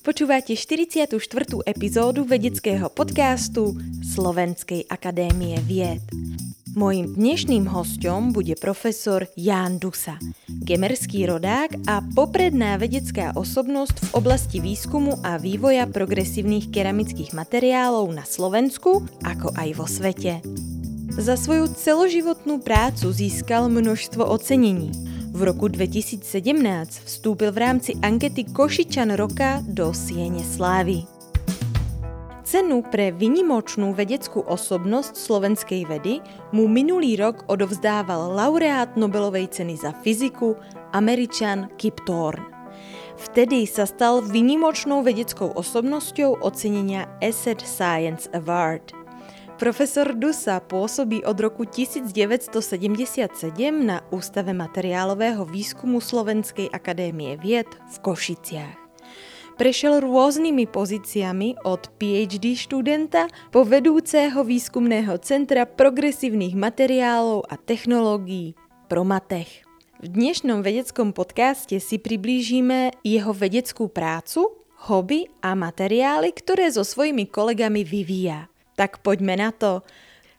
Počúvate 44. epizódu vedeckého podcastu Slovenskej akadémie vied. Mojím dnešným hostom bude profesor Ján Dusa, gemerský rodák a popredná vedecká osobnosť v oblasti výskumu a vývoja progresívnych keramických materiálov na Slovensku, ako aj vo svete. Za svoju celoživotnú prácu získal množstvo ocenení. V roku 2017 vstúpil v rámci ankety Košičan roka do Siene Slávy. Cenu pre vynimočnú vedeckú osobnosť slovenskej vedy mu minulý rok odovzdával laureát Nobelovej ceny za fyziku, američan Kip Thorne. Vtedy sa stal vynimočnou vedeckou osobnosťou ocenenia Asset Science Award. Profesor Dusa pôsobí od roku 1977 na Ústave materiálového výskumu Slovenskej akadémie vied v Košiciach. Prešiel rôznymi pozíciami od PhD študenta po vedúceho výskumného centra progresívnych materiálov a technológií Promatech. V dnešnom vedeckom podcaste si priblížime jeho vedeckú prácu, hobby a materiály, ktoré so svojimi kolegami vyvíja. Tak poďme na to.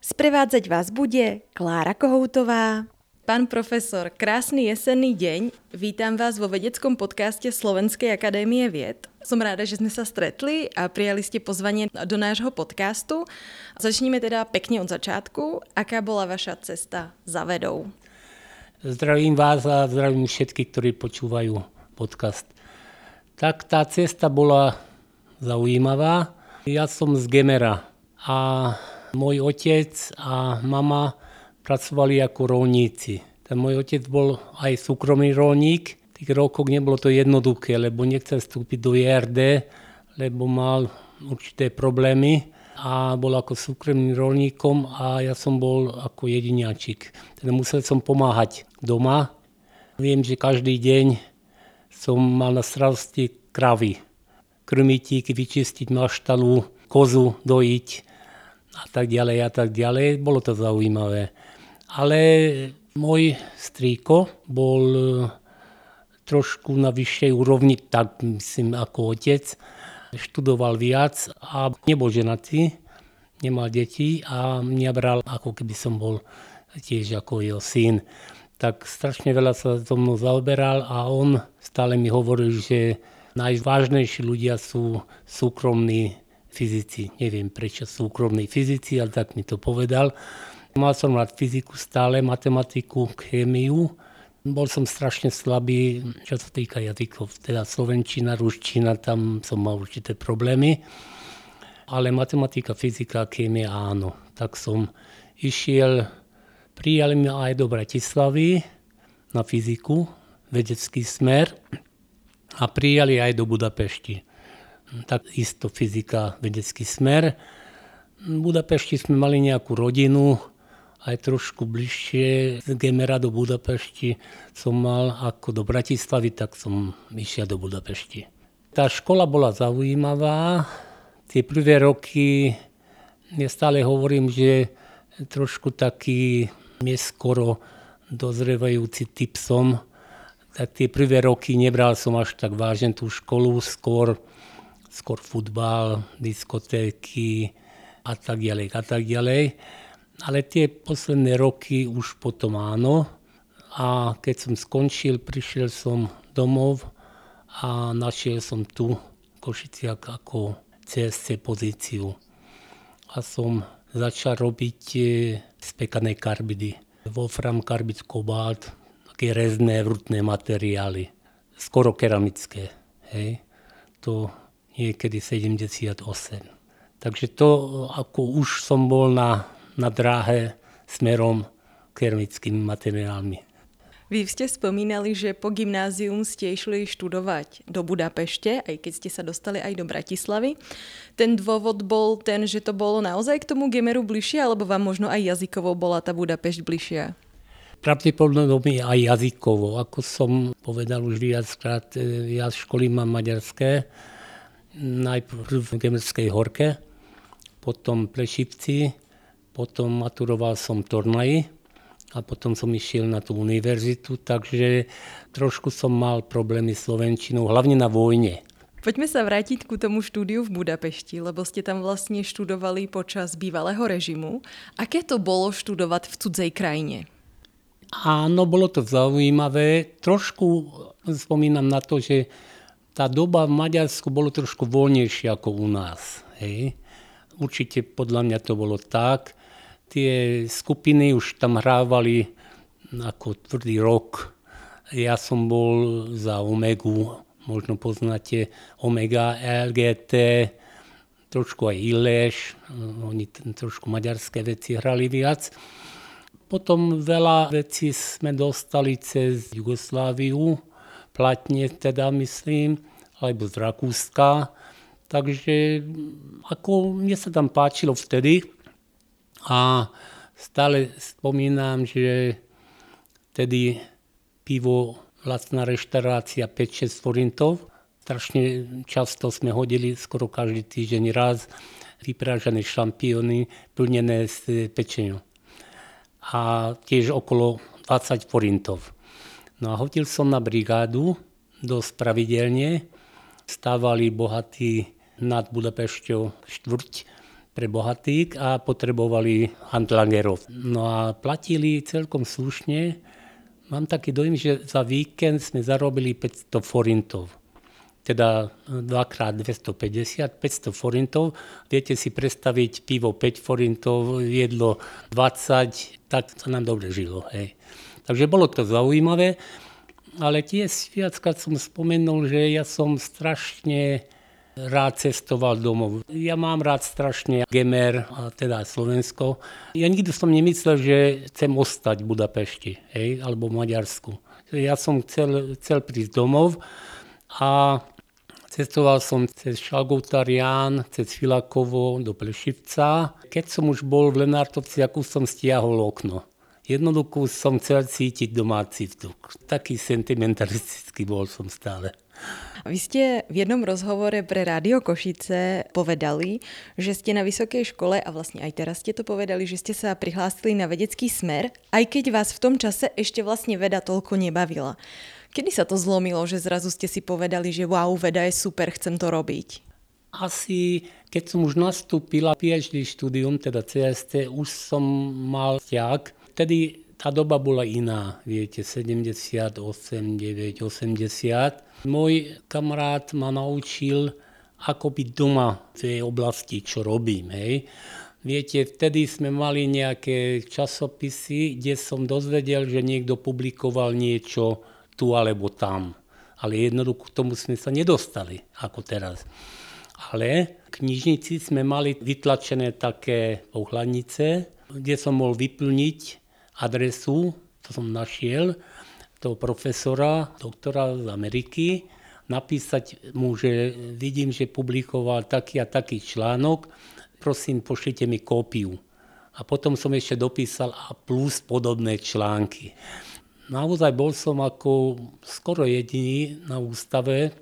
Sprevádzať vás bude Klára Kohoutová. Pán profesor, krásny jesenný deň. Vítam vás vo vedeckom podcaste Slovenskej akadémie vied. Som ráda, že sme sa stretli a prijali ste pozvanie do nášho podcastu. Začníme teda pekne od začiatku. Aká bola vaša cesta za vedou? Zdravím vás a zdravím všetkých, ktorí počúvajú podcast. Tak tá cesta bola zaujímavá. Ja som z Gemera a môj otec a mama pracovali ako rolníci. Ten môj otec bol aj súkromný rolník. V tých rokoch nebolo to jednoduché, lebo nechcel vstúpiť do IRD, lebo mal určité problémy a bol ako súkromným rolníkom a ja som bol ako jediniačik. Teda musel som pomáhať doma. Viem, že každý deň som mal na starosti kravy, krmitík, vyčistiť maštalu, kozu dojiť a tak ďalej a tak ďalej. Bolo to zaujímavé. Ale môj strýko bol e, trošku na vyššej úrovni, tak myslím ako otec. Študoval viac a nebol ženatý, nemal deti a mňa bral ako keby som bol tiež ako jeho syn. Tak strašne veľa sa so mnou zaoberal a on stále mi hovoril, že najvážnejší ľudia sú súkromní fyzici. Neviem prečo súkromní fyzici, ale tak mi to povedal. Mal som rád fyziku stále, matematiku, chémiu. Bol som strašne slabý, čo sa týka jazykov. Teda slovenčina, ruščina, tam som mal určité problémy. Ale matematika, fyzika, chémia áno. Tak som išiel, prijali ma aj do Bratislavy na fyziku, vedecký smer a prijali aj do Budapešti. Tak isto fyzika, vedecký smer. V Budapešti sme mali nejakú rodinu, aj trošku bližšie z Gemera do Budapešti som mal ako do Bratislavy, tak som išiel do Budapešti. Tá škola bola zaujímavá. Tie prvé roky, ja stále hovorím, že trošku taký neskoro dozrevajúci typ som, tak tie prvé roky nebral som až tak vážne tú školu, skôr, skôr futbal, diskotéky a tak ďalej a tak ďalej ale tie posledné roky už potom áno. A keď som skončil, prišiel som domov a našiel som tu Košiciak ako CSC pozíciu. A som začal robiť e, spekané karbidy. Wolfram, karbid, kobalt, také rezné vrutné materiály. Skoro keramické. Hej. To niekedy 78. Takže to, ako už som bol na na dráhe smerom keramickými materiálmi. Vy ste spomínali, že po gymnázium ste išli študovať do Budapešte, aj keď ste sa dostali aj do Bratislavy. Ten dôvod bol ten, že to bolo naozaj k tomu Gemeru bližšie, alebo vám možno aj jazykovo bola tá Budapešť bližšia? Pravdepodobne aj jazykovo. Ako som povedal už viackrát, e, ja školy mám maďarské, najprv v Gemerskej horke, potom Plešivci, potom maturoval som Tornaji a potom som išiel na tú univerzitu, takže trošku som mal problémy s slovenčinou, hlavne na vojne. Poďme sa vrátiť ku tomu štúdiu v Budapešti, lebo ste tam vlastne študovali počas bývalého režimu. Aké to bolo študovať v cudzej krajine? Áno, bolo to zaujímavé. Trošku spomínam na to, že tá doba v Maďarsku bolo trošku voľnejšia ako u nás. Hej. Určite podľa mňa to bolo tak. Tie skupiny už tam hrávali ako tvrdý rok. Ja som bol za Omegu možno poznáte Omega, LGT, trošku aj Ileš, oni trošku maďarské veci hrali viac. Potom veľa vecí sme dostali cez Jugosláviu, platne teda myslím, alebo z Rakúska. Takže ako mne sa tam páčilo vtedy a stále spomínam, že vtedy pivo lacná reštaurácia 5-6 forintov. Strašne často sme hodili skoro každý týždeň raz vyprážané šampióny plnené s pečením. A tiež okolo 20 forintov. No a hodil som na brigádu dosť pravidelne. Stávali bohatí nad Budapešťou štvrť pre bohatých a potrebovali handlangerov. No a platili celkom slušne, Mám taký dojem, že za víkend sme zarobili 500 forintov. Teda 2x250, 500 forintov. Viete si predstaviť pivo 5 forintov, jedlo 20, tak sa nám dobre žilo. Hej. Takže bolo to zaujímavé, ale tiež viackrát som spomenul, že ja som strašne rád cestoval domov. Ja mám rád strašne Gemer, a teda Slovensko. Ja nikdy som nemyslel, že chcem ostať v Budapešti, hej, alebo v Maďarsku. Ja som chcel, chcel prísť domov a cestoval som cez Šalgotarián, cez Filakovo do Plešivca. Keď som už bol v Lenartovci, ako som stiahol okno. Jednoducho som chcel cítiť domáci vzduch. Taký sentimentalistický bol som stále. Vy ste v jednom rozhovore pre Rádio Košice povedali, že ste na vysokej škole a vlastne aj teraz ste to povedali, že ste sa prihlásili na vedecký smer, aj keď vás v tom čase ešte vlastne veda toľko nebavila. Kedy sa to zlomilo, že zrazu ste si povedali, že wow, veda je super, chcem to robiť? Asi keď som už nastúpila PhD štúdium, teda CST, už som mal ťak. Vtedy tá doba bola iná, viete, 78, 9, 80. Môj kamarát ma naučil, ako byť doma v tej oblasti, čo robím, hej. Viete, vtedy sme mali nejaké časopisy, kde som dozvedel, že niekto publikoval niečo tu alebo tam. Ale jednoducho k tomu sme sa nedostali, ako teraz. Ale v knižnici sme mali vytlačené také pohľadnice, kde som mohol vyplniť adresu, to som našiel, toho profesora, doktora z Ameriky, napísať mu, že vidím, že publikoval taký a taký článok, prosím, pošlite mi kópiu. A potom som ešte dopísal a plus podobné články. Naozaj bol som ako skoro jediný na ústave,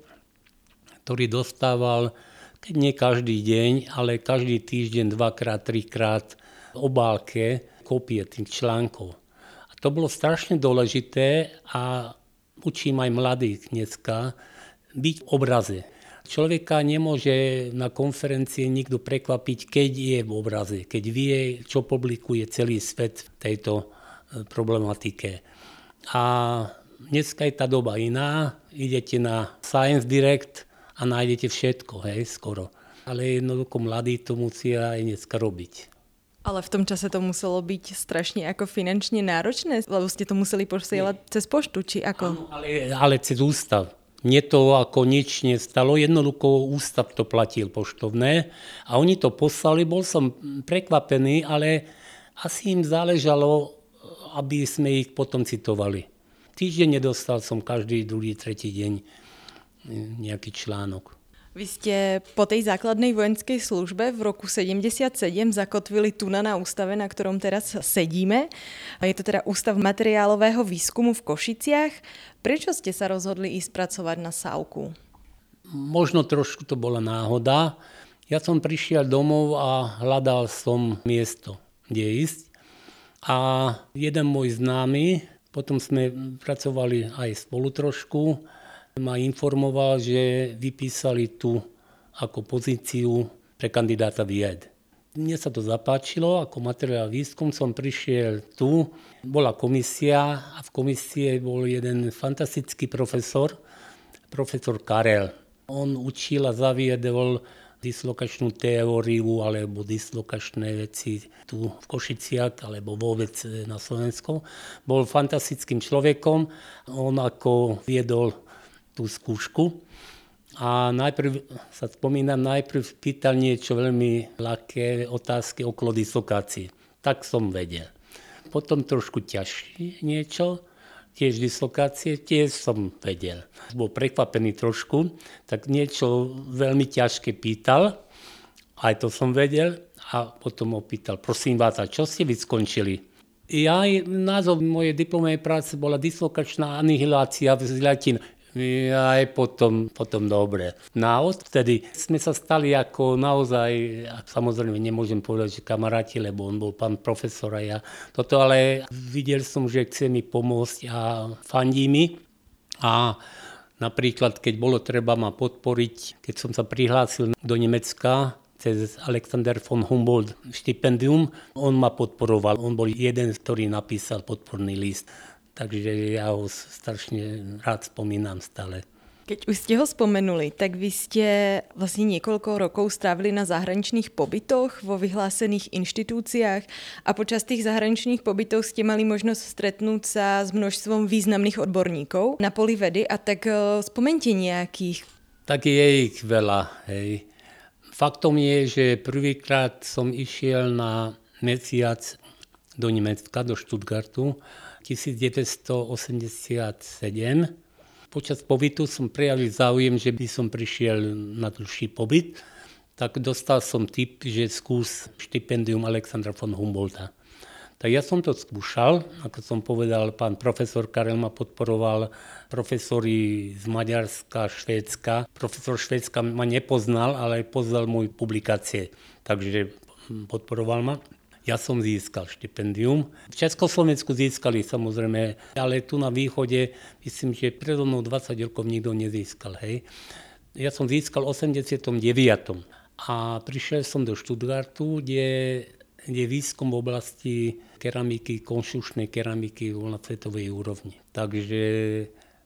ktorý dostával, keď nie každý deň, ale každý týždeň dvakrát, trikrát obálke kópie tých článkov. A to bolo strašne dôležité a učím aj mladých dneska byť v obraze. Človeka nemôže na konferencie nikto prekvapiť, keď je v obraze, keď vie, čo publikuje celý svet v tejto e, problematike. A dneska je tá doba iná, idete na Science Direct a nájdete všetko, hej, skoro. Ale jednoducho mladí to musia aj dneska robiť. Ale v tom čase to muselo byť strašne ako finančne náročné, lebo ste to museli posielať Nie. cez poštu, či ako? Áno, ale, ale cez ústav. Mne to ako nič nestalo, jednoducho ústav to platil poštovné a oni to poslali, bol som prekvapený, ale asi im záležalo, aby sme ich potom citovali. Týždeň nedostal som každý druhý, tretí deň nejaký článok. Vy ste po tej základnej vojenskej službe v roku 77 zakotvili tu na ústave, na ktorom teraz sedíme. Je to teda Ústav materiálového výskumu v Košiciach. Prečo ste sa rozhodli ísť pracovať na Sávku? Možno trošku to bola náhoda. Ja som prišiel domov a hľadal som miesto, kde ísť. A jeden môj známy, potom sme pracovali aj spolu trošku, ma informoval, že vypísali tu ako pozíciu pre kandidáta vied. Mne sa to zapáčilo, ako materiál výskum som prišiel tu, bola komisia a v komisie bol jeden fantastický profesor, profesor Karel. On učil a zaviedol dislokačnú teóriu alebo dislokačné veci tu v Košiciach alebo vôbec na Slovensku. Bol fantastickým človekom, on ako viedol tú skúšku a najprv sa spomínam, najprv pýtal niečo veľmi ľahké otázky okolo dislokácií. Tak som vedel. Potom trošku ťažšie niečo, tiež dislokácie, tiež som vedel. Bol prekvapený trošku, tak niečo veľmi ťažké pýtal, aj to som vedel a potom opýtal, prosím vás, a čo ste vy? Ja, názov mojej diplomovej práce bola dislokačná anihilácia vzľatín aj potom, potom dobre. No a odtedy sme sa stali ako naozaj, samozrejme nemôžem povedať, že kamaráti, lebo on bol pán profesor a ja toto, ale videl som, že chce mi pomôcť a fandí mi. A napríklad, keď bolo treba ma podporiť, keď som sa prihlásil do Nemecka, cez Alexander von Humboldt štipendium. On ma podporoval, on bol jeden, ktorý napísal podporný list takže ja ho strašne rád spomínam stále. Keď už ste ho spomenuli, tak vy ste vlastne niekoľko rokov strávili na zahraničných pobytoch vo vyhlásených inštitúciách a počas tých zahraničných pobytov ste mali možnosť stretnúť sa s množstvom významných odborníkov na poli vedy a tak e, spomente nejakých. Tak je ich veľa, hej. Faktom je, že prvýkrát som išiel na mesiac do Nemecka, do Stuttgartu 1987. Počas pobytu som prejavil záujem, že by som prišiel na dlhší pobyt, tak dostal som tip, že skús štipendium Alexandra von Humboldta. Tak ja som to skúšal, ako som povedal, pán profesor Karel ma podporoval, profesori z Maďarska, Švédska. Profesor Švédska ma nepoznal, ale poznal môj publikácie, takže podporoval ma. Ja som získal štipendium. V Československu získali samozrejme, ale tu na východe, myslím, že predo mnou 20 rokov nikto nezískal. Hej. Ja som získal v 89. A prišiel som do Stuttgartu, kde, kde výskum v oblasti keramiky, konšušnej keramiky na svetovej úrovni. Takže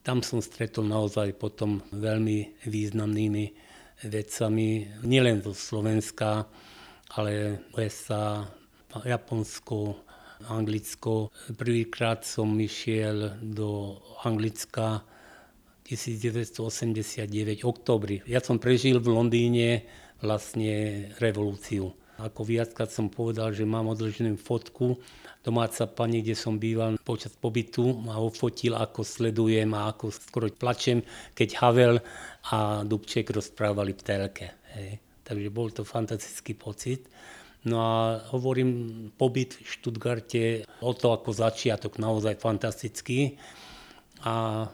tam som stretol naozaj potom veľmi významnými vecami, nielen zo Slovenska, ale USA, Japonsko, Anglicko. Prvýkrát som išiel do Anglicka 1989, oktobri. Ja som prežil v Londýne vlastne revolúciu. Ako viackrát som povedal, že mám odloženú fotku. Domáca pani, kde som býval počas pobytu, ma ofotil, ako sledujem a ako skoro plačem, keď Havel a Dubček rozprávali v telke. Hej. Takže bol to fantastický pocit. No a hovorím, pobyt v Štutgarte, o to ako začiatok naozaj fantastický. A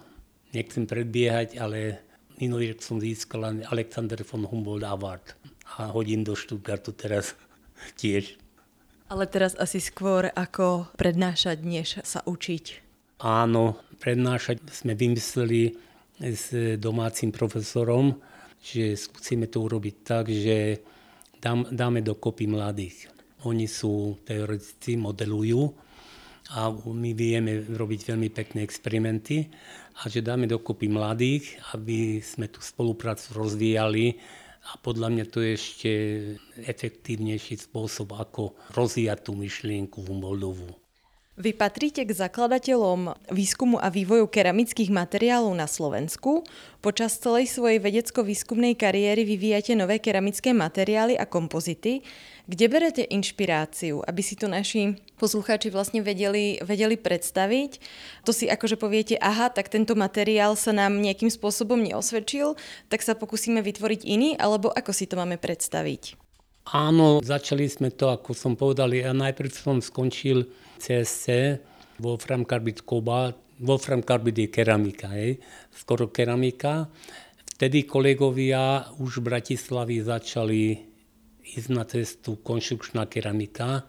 nechcem predbiehať, ale minulý rok som získal Alexander von Humboldt Award a hodím do Štutgartu teraz tiež. Ale teraz asi skôr ako prednášať, než sa učiť. Áno, prednášať sme vymysleli s domácim profesorom, že skúsime to urobiť tak, že dám, dáme dokopy mladých. Oni sú teoretici, modelujú a my vieme robiť veľmi pekné experimenty a že dáme dokopy mladých, aby sme tú spoluprácu rozvíjali a podľa mňa to je ešte efektívnejší spôsob, ako rozvíjať tú myšlienku v Moldovú. Vy patríte k zakladateľom výskumu a vývoju keramických materiálov na Slovensku. Počas celej svojej vedecko-výskumnej kariéry vyvíjate nové keramické materiály a kompozity. Kde berete inšpiráciu, aby si to naši poslucháči vlastne vedeli, vedeli predstaviť? To si akože poviete, aha, tak tento materiál sa nám nejakým spôsobom neosvedčil, tak sa pokúsime vytvoriť iný, alebo ako si to máme predstaviť? Áno, začali sme to, ako som povedal, ja najprv som skončil CSC, Wolfram Carbide Cobalt, Wolfram Carbide je keramika, hej, skoro keramika. Vtedy kolegovia už v Bratislavi začali ísť na cestu konštrukčná keramika.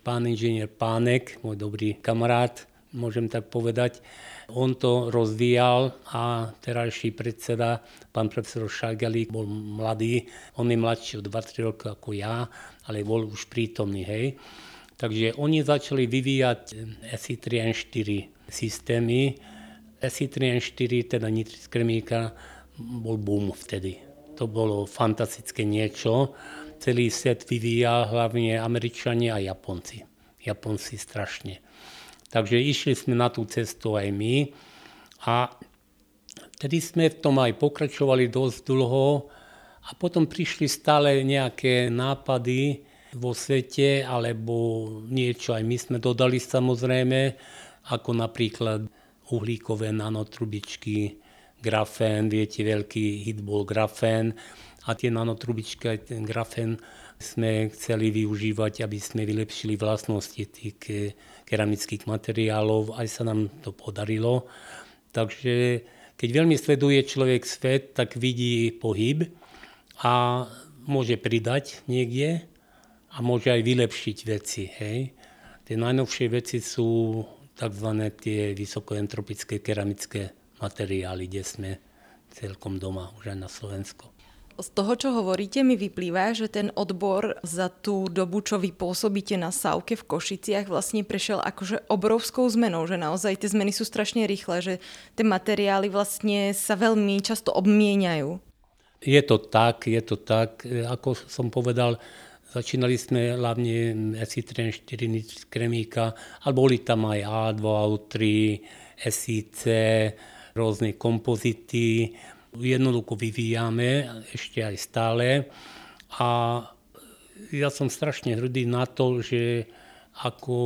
pán inžinier Pánek, môj dobrý kamarát, môžem tak povedať, on to rozvíjal a terajší predseda, pán profesor Šagalík, bol mladý, on je mladší o 23 rokov ako ja, ale bol už prítomný, hej. Takže oni začali vyvíjať SI3N4 systémy. SI3N4, teda nitris kremíka, bol boom vtedy. To bolo fantastické niečo. Celý set vyvíjal hlavne Američania a Japonci. Japonci strašne. Takže išli sme na tú cestu aj my a tedy sme v tom aj pokračovali dosť dlho a potom prišli stále nejaké nápady vo svete alebo niečo aj my sme dodali samozrejme, ako napríklad uhlíkové nanotrubičky, grafén, viete, veľký hit bol grafén. A tie nanotrubičky, ten grafén sme chceli využívať, aby sme vylepšili vlastnosti tých keramických materiálov, aj sa nám to podarilo. Takže keď veľmi sleduje človek svet, tak vidí pohyb a môže pridať niekde a môže aj vylepšiť veci. Hej. Tie najnovšie veci sú tzv. tie vysokoentropické keramické materiály, kde sme celkom doma, už aj na Slovensku. Z toho, čo hovoríte, mi vyplýva, že ten odbor za tú dobu, čo vy pôsobíte na Sávke v Košiciach, vlastne prešiel akože obrovskou zmenou, že naozaj tie zmeny sú strašne rýchle, že tie materiály vlastne sa veľmi často obmieniajú. Je to tak, je to tak. Ako som povedal, začínali sme hlavne SI3 4 kremíka, ale boli tam aj A2, A3, SIC, rôzne kompozity, jednoducho vyvíjame ešte aj stále a ja som strašne hrdý na to, že ako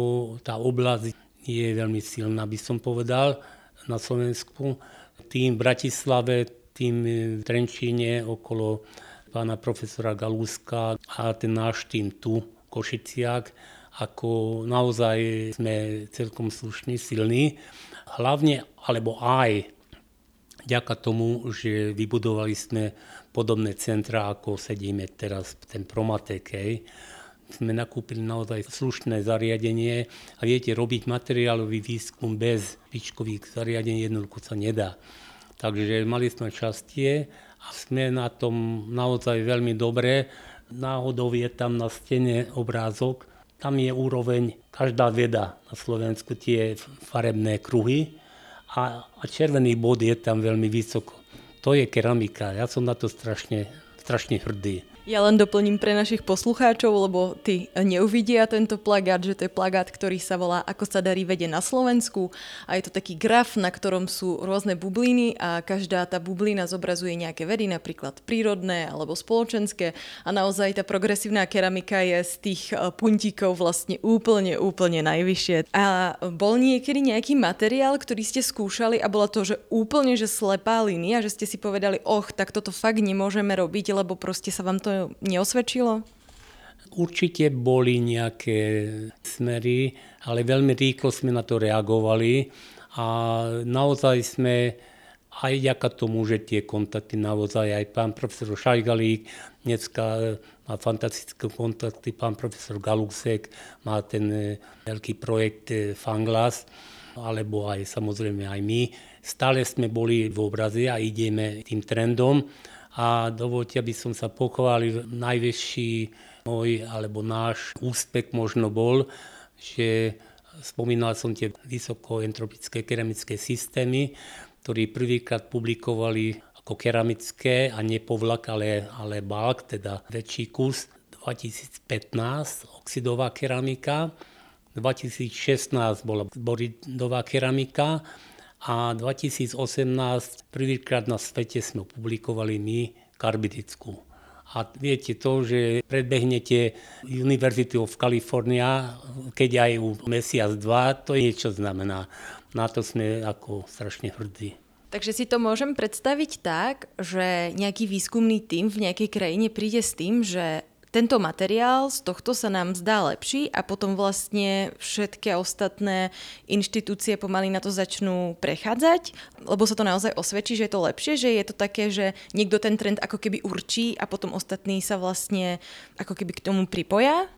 tá oblasť je veľmi silná, by som povedal, na Slovensku. Tým v Bratislave, tým v Trenčíne okolo pána profesora Galúska a ten náš tým tu, Košiciak, ako naozaj sme celkom slušní, silní. Hlavne, alebo aj vďaka tomu, že vybudovali sme podobné centra, ako sedíme teraz v ten Promatek, hej, sme nakúpili naozaj slušné zariadenie a viete, robiť materiálový výskum bez špičkových zariadení jednoducho sa nedá. Takže mali sme šťastie a sme na tom naozaj veľmi dobre. Náhodou je tam na stene obrázok, tam je úroveň každá veda na Slovensku, tie farebné kruhy, a, a červený bod je tam veľmi vysoko. To je keramika. Ja som na to strašne, strašne hrdý. Ja len doplním pre našich poslucháčov, lebo ty neuvidia tento plagát, že to je plagát, ktorý sa volá Ako sa darí vede na Slovensku a je to taký graf, na ktorom sú rôzne bubliny a každá tá bublina zobrazuje nejaké vedy, napríklad prírodné alebo spoločenské a naozaj tá progresívna keramika je z tých e, puntíkov vlastne úplne, úplne najvyššie. A bol niekedy nejaký materiál, ktorý ste skúšali a bola to, že úplne, že slepá línia, že ste si povedali, och, tak toto fakt nemôžeme robiť, lebo proste sa vám to neosvedčilo? Určite boli nejaké smery, ale veľmi rýchlo sme na to reagovali a naozaj sme aj ďaká tomu, že tie kontakty naozaj aj pán profesor Šajgalík, dneska má fantastické kontakty, pán profesor Galusek má ten e, veľký projekt e, Fanglas, alebo aj samozrejme aj my. Stále sme boli v obraze a ideme tým trendom a dovolte, aby som sa pochválil. Najväčší môj alebo náš úspech možno bol, že spomínal som tie vysokoentropické keramické systémy, ktorí prvýkrát publikovali ako keramické a nie povlak, ale, ale balk, teda väčší kus. 2015 oxidová keramika, 2016 bola boridová keramika a 2018 prvýkrát na svete sme publikovali my karbidickú. A viete to, že predbehnete University of California, keď aj u mesiac, dva, to niečo znamená. Na to sme ako strašne hrdí. Takže si to môžem predstaviť tak, že nejaký výskumný tím v nejakej krajine príde s tým, že tento materiál z tohto sa nám zdá lepší a potom vlastne všetky ostatné inštitúcie pomaly na to začnú prechádzať, lebo sa to naozaj osvedčí, že je to lepšie, že je to také, že niekto ten trend ako keby určí a potom ostatní sa vlastne ako keby k tomu pripoja?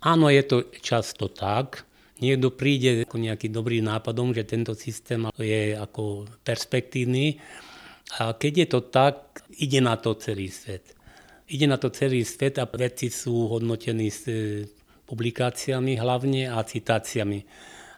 Áno, je to často tak. Niekto príde ako nejaký dobrý nápadom, že tento systém je ako perspektívny a keď je to tak, ide na to celý svet. Ide na to celý svet a vedci sú hodnotení s e, publikáciami hlavne a citáciami.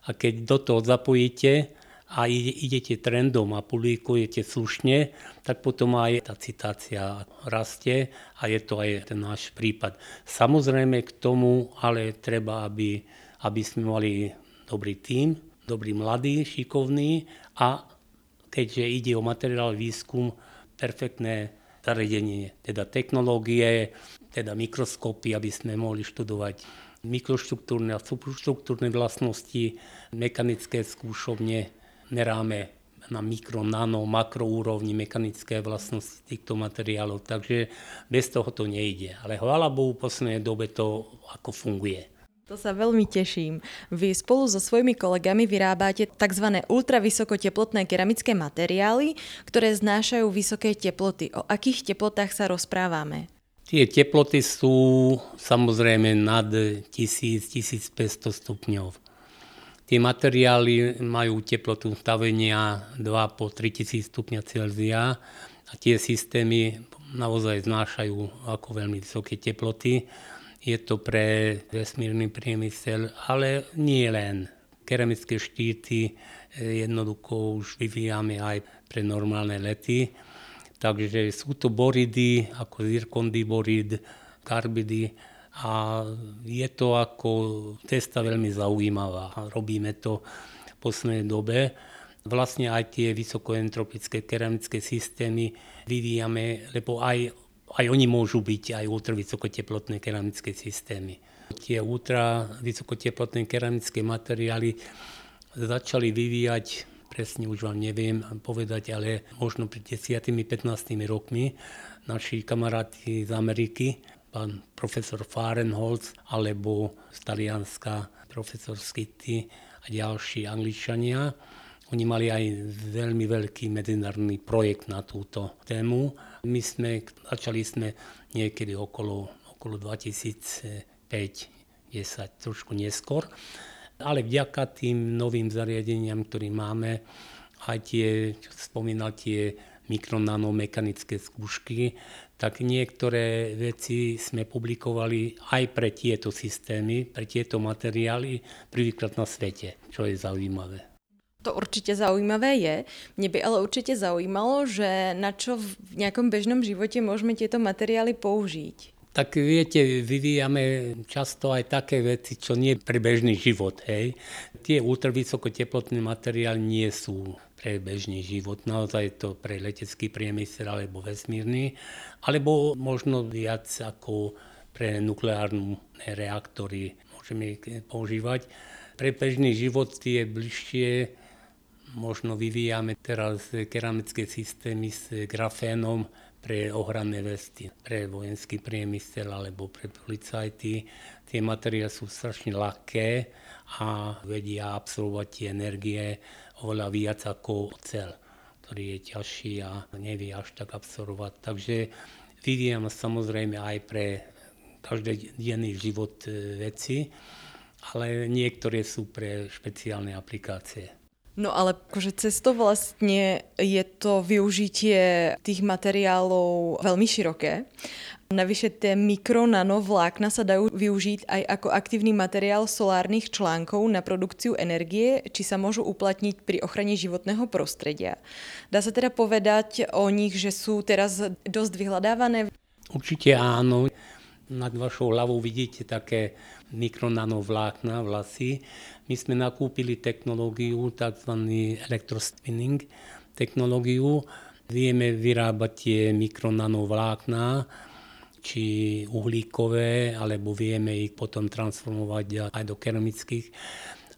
A keď do toho zapojíte a idete trendom a publikujete slušne, tak potom aj tá citácia rastie a je to aj ten náš prípad. Samozrejme k tomu ale treba, aby, aby sme mali dobrý tím, dobrý mladý, šikovný a keďže ide o materiál výskum, perfektné zariadenie, teda technológie, teda mikroskopy, aby sme mohli študovať mikroštruktúrne a subštruktúrne vlastnosti, mechanické skúšovne, meráme na mikro, nano, makro úrovni mechanické vlastnosti týchto materiálov, takže bez toho to nejde. Ale chvála Bohu, v poslednej dobe to ako funguje. To sa veľmi teším. Vy spolu so svojimi kolegami vyrábate tzv. ultravysokoteplotné keramické materiály, ktoré znášajú vysoké teploty. O akých teplotách sa rozprávame? Tie teploty sú samozrejme nad 1000-1500 stupňov. Tie materiály majú teplotu stavenia 2 po 3000 stupňa Celzia a tie systémy naozaj znášajú ako veľmi vysoké teploty. Je to pre vesmírny priemysel, ale nie len. Keramické štíty eh, jednoducho už vyvíjame aj pre normálne lety. Takže sú to boridy ako zirkondy borid, karbidy, a je to ako cesta veľmi zaujímavá. Robíme to v poslednej dobe. Vlastne aj tie vysokoentropické keramické systémy vyvíjame, lebo aj, aj oni môžu byť aj ultravysokoteplotné keramické systémy. Tie ultra vysokoteplotné keramické materiály začali vyvíjať presne už vám neviem povedať, ale možno pred 10-15 rokmi naši kamaráti z Ameriky pán profesor Fahrenholz alebo z Talianska profesor Skitty a ďalší angličania. Oni mali aj veľmi veľký medzinárodný projekt na túto tému. My sme, začali sme niekedy okolo, okolo 2005 10, trošku neskôr. Ale vďaka tým novým zariadeniam, ktoré máme, aj tie, čo spomínal, tie mikronanomechanické skúšky, tak niektoré veci sme publikovali aj pre tieto systémy, pre tieto materiály prvýkrát na svete, čo je zaujímavé. To určite zaujímavé je. Mne by ale určite zaujímalo, že na čo v nejakom bežnom živote môžeme tieto materiály použiť. Tak viete, vyvíjame často aj také veci, čo nie pre bežný život. Hej. Tie ultravysokoteplotné materiály nie sú pre bežný život. Naozaj to pre letecký priemysel alebo vesmírny, alebo možno viac ako pre nukleárne reaktory môžeme používať. Pre bežný život tie bližšie možno vyvíjame teraz keramické systémy s grafénom pre ochranné vesty, pre vojenský priemysel alebo pre policajty. Tie materiály sú strašne ľahké a vedia absorbovať tie energie oveľa viac ako ocel, ktorý je ťažší a nevie až tak absorbovať. Takže vyvíjam samozrejme aj pre každodenný život e, veci, ale niektoré sú pre špeciálne aplikácie. No ale akože cesto vlastne je to využitie tých materiálov veľmi široké. Navyše tie mikro-nanovlákna sa dajú využiť aj ako aktívny materiál solárnych článkov na produkciu energie, či sa môžu uplatniť pri ochrane životného prostredia. Dá sa teda povedať o nich, že sú teraz dosť vyhľadávané? Určite áno. Nad vašou hlavou vidíte také mikronanovlákna vlasy. My sme nakúpili technológiu, tzv. elektrospinning technológiu. Vieme vyrábať tie mikronanovlákna, či uhlíkové, alebo vieme ich potom transformovať aj do keramických.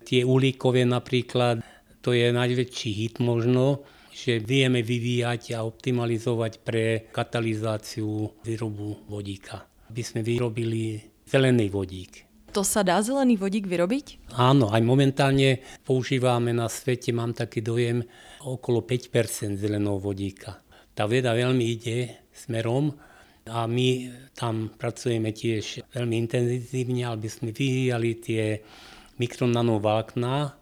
Tie uhlíkové napríklad, to je najväčší hit možno, že vieme vyvíjať a optimalizovať pre katalizáciu výrobu vodíka. Aby sme vyrobili zelený vodík. To sa dá zelený vodík vyrobiť? Áno, aj momentálne používame na svete, mám taký dojem, okolo 5% zeleného vodíka. Tá veda veľmi ide smerom, A my tam pracujeme tiež veľmi intenzívne, aby sme vyvíjali tie mikronanovákna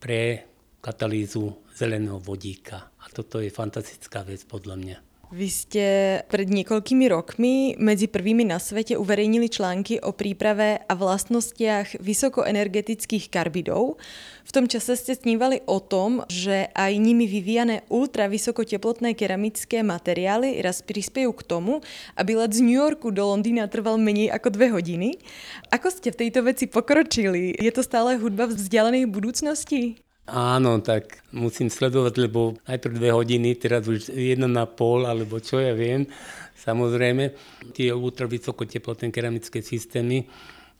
pre katalýzu zeleného vodíka. A toto je fantastická vec podľa mňa. Vy ste pred niekoľkými rokmi medzi prvými na svete uverejnili články o príprave a vlastnostiach vysokoenergetických karbidov. V tom čase ste snívali o tom, že aj nimi vyvíjané ultravysokoteplotné keramické materiály raz prispiejú k tomu, aby let z New Yorku do Londýna trval menej ako dve hodiny. Ako ste v tejto veci pokročili? Je to stále hudba vzdialenej budúcnosti? Áno, tak musím sledovať, lebo najprv dve hodiny, teraz už jedna na pol, alebo čo ja viem. Samozrejme, tie ultravysokoteplotné keramické systémy,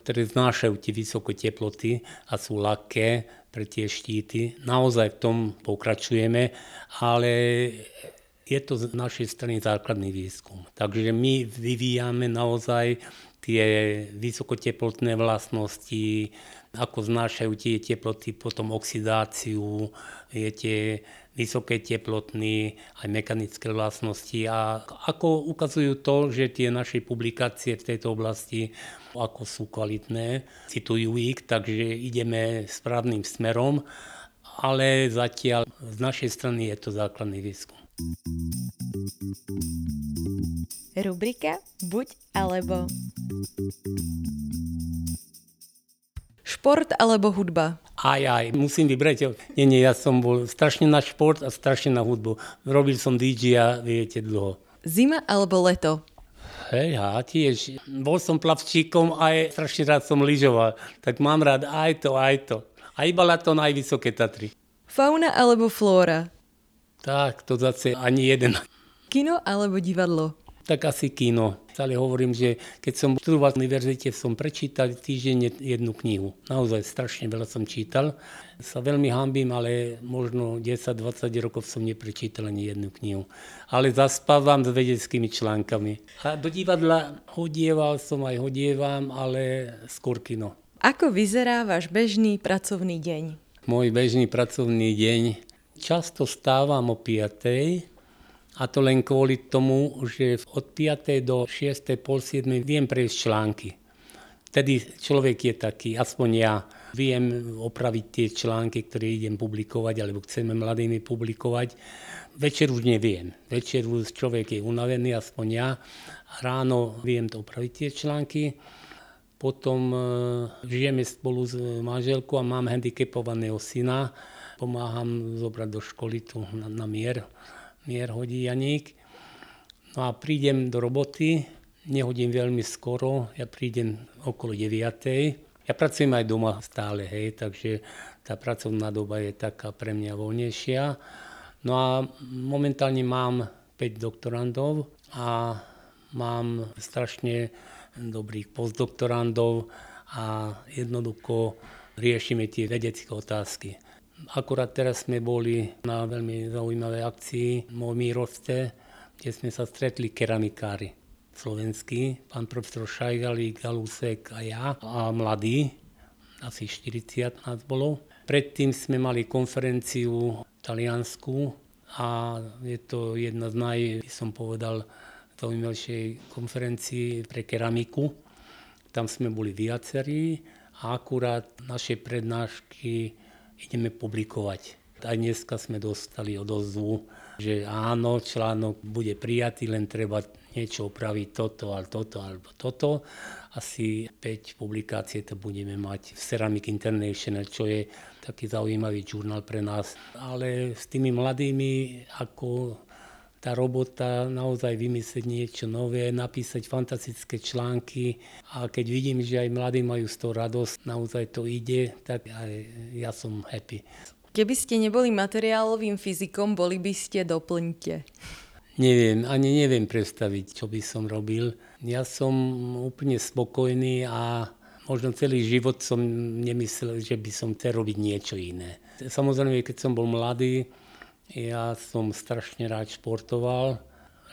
ktoré znášajú tie vysokoteploty a sú ľahké pre tie štíty. Naozaj v tom pokračujeme, ale je to z našej strany základný výskum. Takže my vyvíjame naozaj tie vysokoteplotné vlastnosti, ako znášajú tie teploty, potom oxidáciu, je tie vysoké teplotné, aj mechanické vlastnosti a ako ukazujú to, že tie naše publikácie v tejto oblasti ako sú kvalitné, citujú ich, takže ideme správnym smerom, ale zatiaľ z našej strany je to základný výskum. Rubrika Buď alebo. Šport alebo hudba? Aj, aj, musím vybrať. Nie, nie, ja som bol strašne na šport a strašne na hudbu. Robil som DJ a viete dlho. Zima alebo leto? Hej, ja tiež. Bol som plavčíkom a aj strašne rád som lyžoval. Tak mám rád aj to, aj to. Aj balaton, aj vysoké Tatry. Fauna alebo flóra? Tak, to zase ani jeden. Kino alebo divadlo? Tak asi kino. Stále hovorím, že keď som študoval v univerzite, som prečítal týždenne jednu knihu. Naozaj strašne veľa som čítal. Sa veľmi hambím, ale možno 10-20 rokov som neprečítal ani jednu knihu. Ale zaspávam s vedeckými článkami. A do divadla hodieval som aj hodievam, ale skôr kino. Ako vyzerá váš bežný pracovný deň? Môj bežný pracovný deň Často stávam o 5. A to len kvôli tomu, že od 5. do 6. pol 7. viem prejsť články. Vtedy človek je taký, aspoň ja, viem opraviť tie články, ktoré idem publikovať, alebo chceme mladými publikovať. Večer už neviem. Večer už človek je unavený, aspoň ja. Ráno viem to opraviť tie články. Potom e, žijeme spolu s manželkou a mám handicapovaného syna pomáham zobrať do školy tu na, na mier, mier hodí Janík. No a prídem do roboty, nehodím veľmi skoro, ja prídem okolo 9. Ja pracujem aj doma stále, hej, takže tá pracovná doba je taká pre mňa voľnejšia. No a momentálne mám 5 doktorandov a mám strašne dobrých postdoktorandov a jednoducho riešime tie vedecké otázky. Akurát teraz sme boli na veľmi zaujímavej akcii v Mírovce, kde sme sa stretli keramikári slovenskí, pán profesor Šajgalík, Galusek a ja a mladí, asi 40 nás bolo. Predtým sme mali konferenciu Taliansku a je to jedna z naj, by som povedal, zaujímavejšej konferencii pre keramiku. Tam sme boli viacerí a akurát naše prednášky ideme publikovať. Aj dneska sme dostali odozvu, že áno, článok bude prijatý, len treba niečo opraviť toto, alebo toto, alebo toto. Asi 5 publikácií to budeme mať v Ceramic International, čo je taký zaujímavý žurnál pre nás. Ale s tými mladými, ako tá robota naozaj vymyslieť niečo nové, napísať fantastické články a keď vidím, že aj mladí majú z toho radosť, naozaj to ide, tak aj ja som happy. Keby ste neboli materiálovým fyzikom, boli by ste doplňte. Neviem, ani neviem predstaviť, čo by som robil. Ja som úplne spokojný a možno celý život som nemyslel, že by som chcel robiť niečo iné. Samozrejme, keď som bol mladý, ja som strašne rád športoval,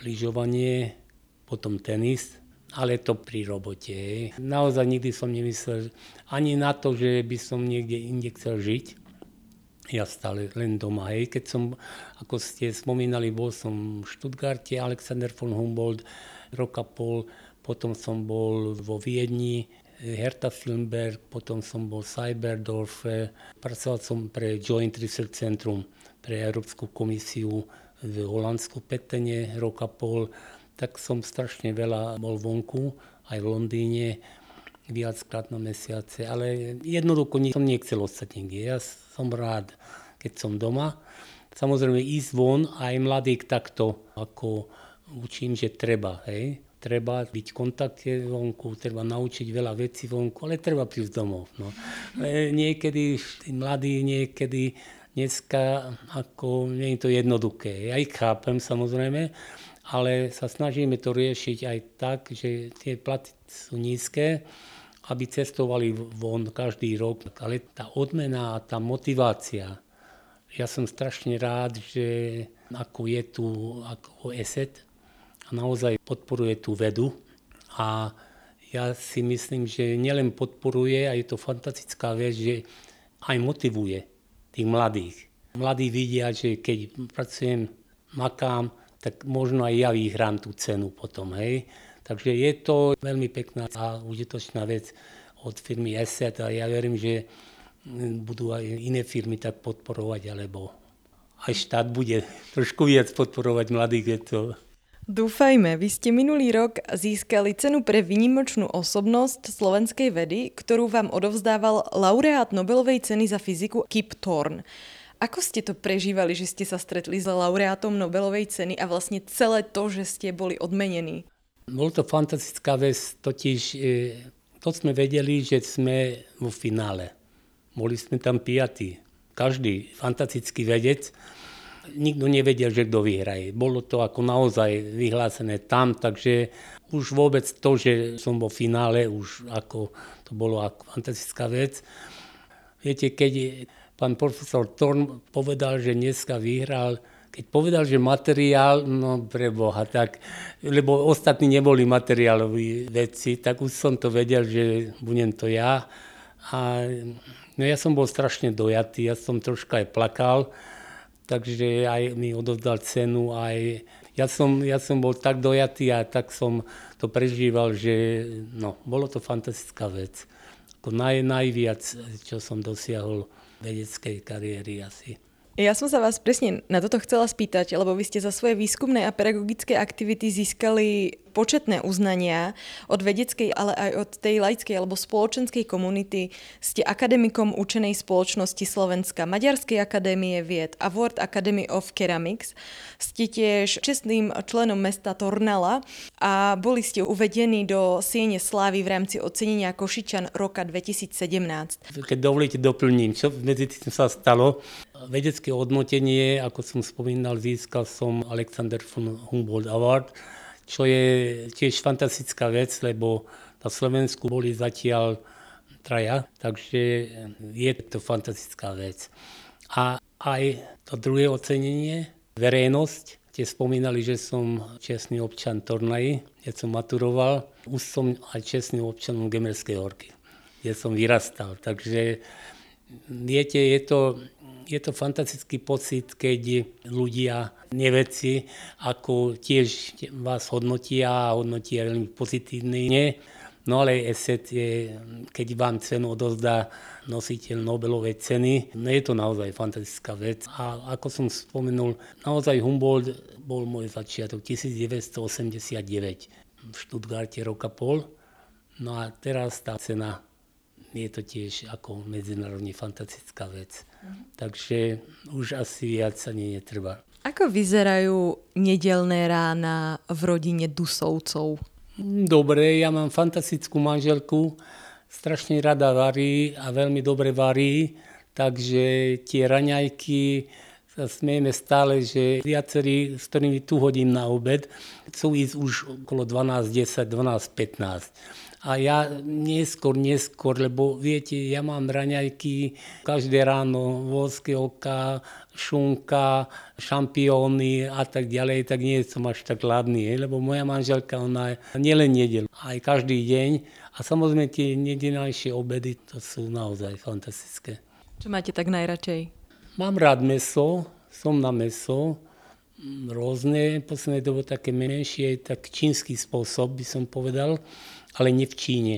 lyžovanie, potom tenis, ale to pri robote. Naozaj nikdy som nemyslel ani na to, že by som niekde inde chcel žiť. ja stále len doma. Hej. Keď som, ako ste spomínali, bol som v Stuttgarte, Alexander von Humboldt, rok a pol, potom som bol vo Viedni, Hertha Filmberg, potom som bol v Cyberdorfe, pracoval som pre Joint Research Centrum, pre Európsku komisiu v Holandsku Petene rok a pol, tak som strašne veľa bol vonku, aj v Londýne, viackrát na mesiace, ale jednoducho som nechcel ostať niekde. Ja som rád, keď som doma. Samozrejme ísť von aj mladých takto, ako učím, že treba. Hej? Treba byť v kontakte vonku, treba naučiť veľa vecí vonku, ale treba prísť domov. No. Ale niekedy, mladí niekedy, dneska, ako nie je to jednoduché. Ja ich chápem samozrejme, ale sa snažíme to riešiť aj tak, že tie platy sú nízke, aby cestovali von každý rok. Ale tá odmena a tá motivácia, ja som strašne rád, že ako je tu ako ESET a naozaj podporuje tú vedu a ja si myslím, že nielen podporuje a je to fantastická vec, že aj motivuje tých mladých. Mladí vidia, že keď pracujem, makám, tak možno aj ja vyhrám tú cenu potom. Hej. Takže je to veľmi pekná a užitočná vec od firmy Asset a ja verím, že budú aj iné firmy tak podporovať, alebo aj štát bude trošku viac podporovať mladých. Je to Dúfajme, vy ste minulý rok získali cenu pre výnimočnú osobnosť slovenskej vedy, ktorú vám odovzdával laureát Nobelovej ceny za fyziku Kip Thorne. Ako ste to prežívali, že ste sa stretli s laureátom Nobelovej ceny a vlastne celé to, že ste boli odmenení? Bol to fantastická vec, totiž e, to sme vedeli, že sme vo finále. Boli sme tam piatí. Každý fantastický vedec, nikto nevedel, že kto vyhraje. Bolo to ako naozaj vyhlásené tam, takže už vôbec to, že som vo finále, už ako to bolo ako fantastická vec. Viete, keď pán profesor Torn povedal, že dneska vyhral, keď povedal, že materiál, no pre tak, lebo ostatní neboli materiáloví veci, tak už som to vedel, že budem to ja. A no ja som bol strašne dojatý, ja som troška aj plakal, takže aj mi odovzdal cenu, aj ja som, ja som bol tak dojatý a tak som to prežíval, že no, bolo to fantastická vec. Ako naj, najviac, čo som dosiahol vedeckej kariéry asi. Ja som sa vás presne na toto chcela spýtať, lebo vy ste za svoje výskumné a pedagogické aktivity získali početné uznania od vedeckej, ale aj od tej laickej alebo spoločenskej komunity. Ste akademikom učenej spoločnosti Slovenska, Maďarskej akadémie vied a World Academy of Ceramics. Ste tiež čestným členom mesta Tornala a boli ste uvedení do Siene slávy v rámci ocenenia Košičan roka 2017. Keď dovolíte, doplním, čo medzi tým sa stalo. Vedecké hodnotenie, ako som spomínal, získal som Alexander von Humboldt Award čo je tiež fantastická vec, lebo na Slovensku boli zatiaľ traja, takže je to fantastická vec. A aj to druhé ocenenie, verejnosť, ste spomínali, že som čestný občan Tornaji, keď som maturoval. Už som aj čestný občanom Gemerskej horky, kde som vyrastal. Takže viete, je to je to fantastický pocit, keď ľudia, neveci, ako tiež vás hodnotia a hodnotia veľmi pozitívne. No ale ESET je, keď vám cenu odozdá nositeľ Nobelovej ceny, no je to naozaj fantastická vec. A ako som spomenul, naozaj Humboldt bol môj začiatok 1989 v Stuttgarte roka pol. No a teraz tá cena je to tiež ako medzinárodne fantastická vec. Mhm. Takže už asi viac ani netreba. Ako vyzerajú nedelné rána v rodine Dusovcov? Dobre, ja mám fantastickú manželku, strašne rada varí a veľmi dobre varí, takže tie raňajky sa smieme stále, že viacerí, s ktorými tu hodím na obed, chcú ísť už okolo 12.10, 12.15 a ja neskôr, neskôr, lebo viete, ja mám raňajky každé ráno, voľské oka, šunka, šampióny a tak ďalej, tak nie som až tak hladný, lebo moja manželka, ona nielen nedel, aj každý deň a samozrejme tie nedelnejšie obedy, to sú naozaj fantastické. Čo máte tak najradšej? Mám rád meso, som na meso, rôzne, v poslednej dobe také menšie, tak čínsky spôsob by som povedal, ale nie v Číne.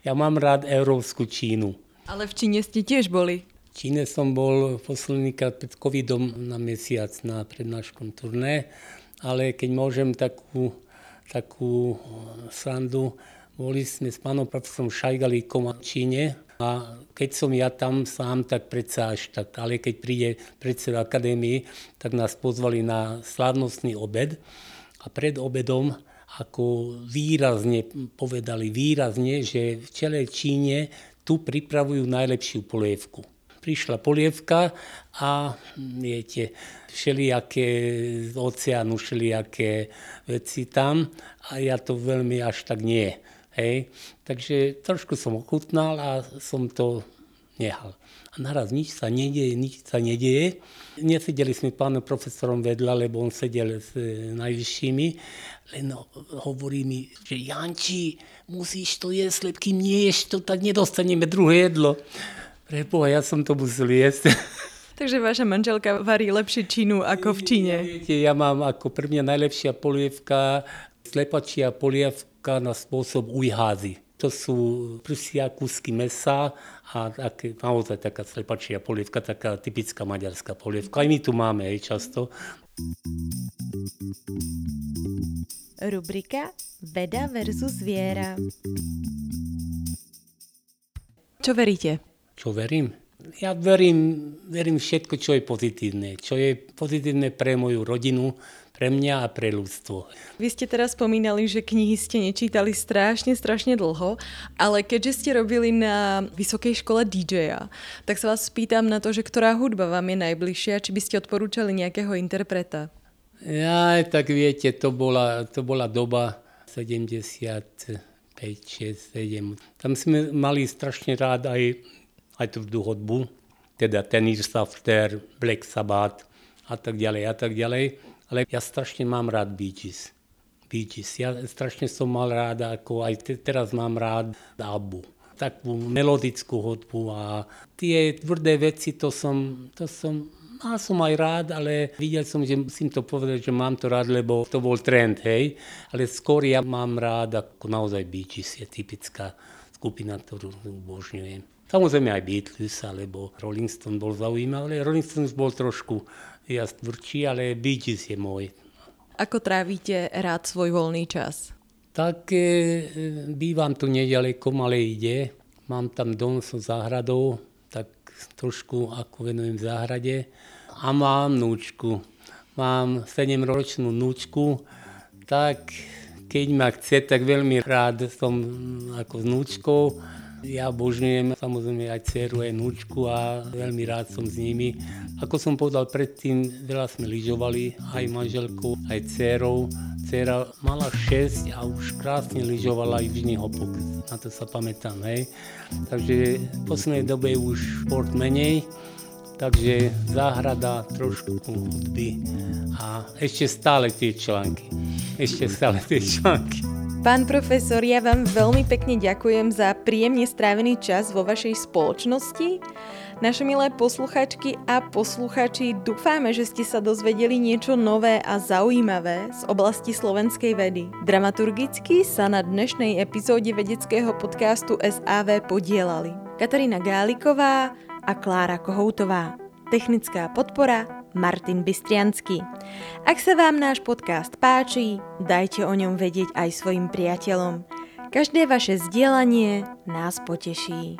Ja mám rád európsku Čínu. Ale v Číne ste tiež boli. V Číne som bol posledný krát pred covidom na mesiac na prednáškom turné, ale keď môžem takú, takú sandu, boli sme s pánom profesorom Šajgalíkom v Číne a keď som ja tam sám, tak predsa až tak. Ale keď príde predseda akadémie, tak nás pozvali na slávnostný obed. A pred obedom ako výrazne povedali, výrazne, že v celej Číne tu pripravujú najlepšiu polievku. Prišla polievka a viete, všelijaké z oceánu, všelijaké veci tam a ja to veľmi až tak nie. Hej. Takže trošku som ochutnal a som to nehal. A naraz nič sa nedieje, nič sa nedieje. Nesedeli sme pánom profesorom vedľa, lebo on sedel s e, najvyššími, len hovorí mi, že Janči, musíš to jesť, lebo kým nie ješ to, tak nedostaneme druhé jedlo. Preboha, ja som to musel jesť. Takže vaša manželka varí lepšie činu ako v Číne. Viete, ja mám ako pre mňa najlepšia polievka, slepačia polievka na spôsob ujházy. To sú prsia, kúsky mesa a také, naozaj taká slepačia polievka, taká typická maďarská polievka. Aj my tu máme aj často. Rubrika Veda versus viera. Čo veríte? Čo verím? Ja verím, verím všetko, čo je pozitívne. Čo je pozitívne pre moju rodinu, pre mňa a pre ľudstvo. Vy ste teraz spomínali, že knihy ste nečítali strašne, strašne dlho, ale keďže ste robili na vysokej škole DJ-a, tak sa vás spýtam na to, že ktorá hudba vám je najbližšia, či by ste odporúčali nejakého interpreta? Ja, tak viete, to bola, to bola doba 75, 6, 7. Tam sme mali strašne rád aj, aj tú hudbu, teda ten Safter, Black Sabbath a tak ďalej a tak ďalej ale ja strašne mám rád Bee Gees. Bee. Ja strašne som mal rád, ako aj te, teraz mám rád Abu takú melodickú hudbu a tie tvrdé veci, to som, to som mal som aj rád, ale videl som, že musím to povedať, že mám to rád, lebo to bol trend, hej. Ale skôr ja mám rád, ako naozaj Bee je typická skupina, ktorú ubožňujem. Samozrejme aj Beatles, alebo Rolling Stone bol zaujímavý, ale Rolling Stone bol trošku ja tvrdší, ale Bee je môj. Ako trávite rád svoj voľný čas? Tak e, bývam tu nedaleko malé ide. Mám tam dom so záhradou, tak trošku ako venujem v záhrade. A mám núčku. Mám 7-ročnú núčku, tak keď ma chce, tak veľmi rád som ako s núčkou ja božňujem samozrejme aj dceru, aj núčku a veľmi rád som s nimi. Ako som povedal predtým, veľa sme lyžovali, aj manželkou, aj dcerou. Dcera mala 6 a už krásne lyžovala aj v Žný hopok. Na to sa pamätám, hej. Takže v poslednej dobe už šport menej, takže záhrada, trošku hudby a ešte stále tie články. Ešte stále tie články. Pán profesor, ja vám veľmi pekne ďakujem za príjemne strávený čas vo vašej spoločnosti. Naše milé posluchačky a posluchači, dúfame, že ste sa dozvedeli niečo nové a zaujímavé z oblasti slovenskej vedy. Dramaturgicky sa na dnešnej epizóde vedeckého podcastu SAV podielali Katarína Gáliková a Klára Kohoutová. Technická podpora Martin Bystriansky. Ak sa vám náš podcast páči, dajte o ňom vedieť aj svojim priateľom. Každé vaše zdieľanie nás poteší.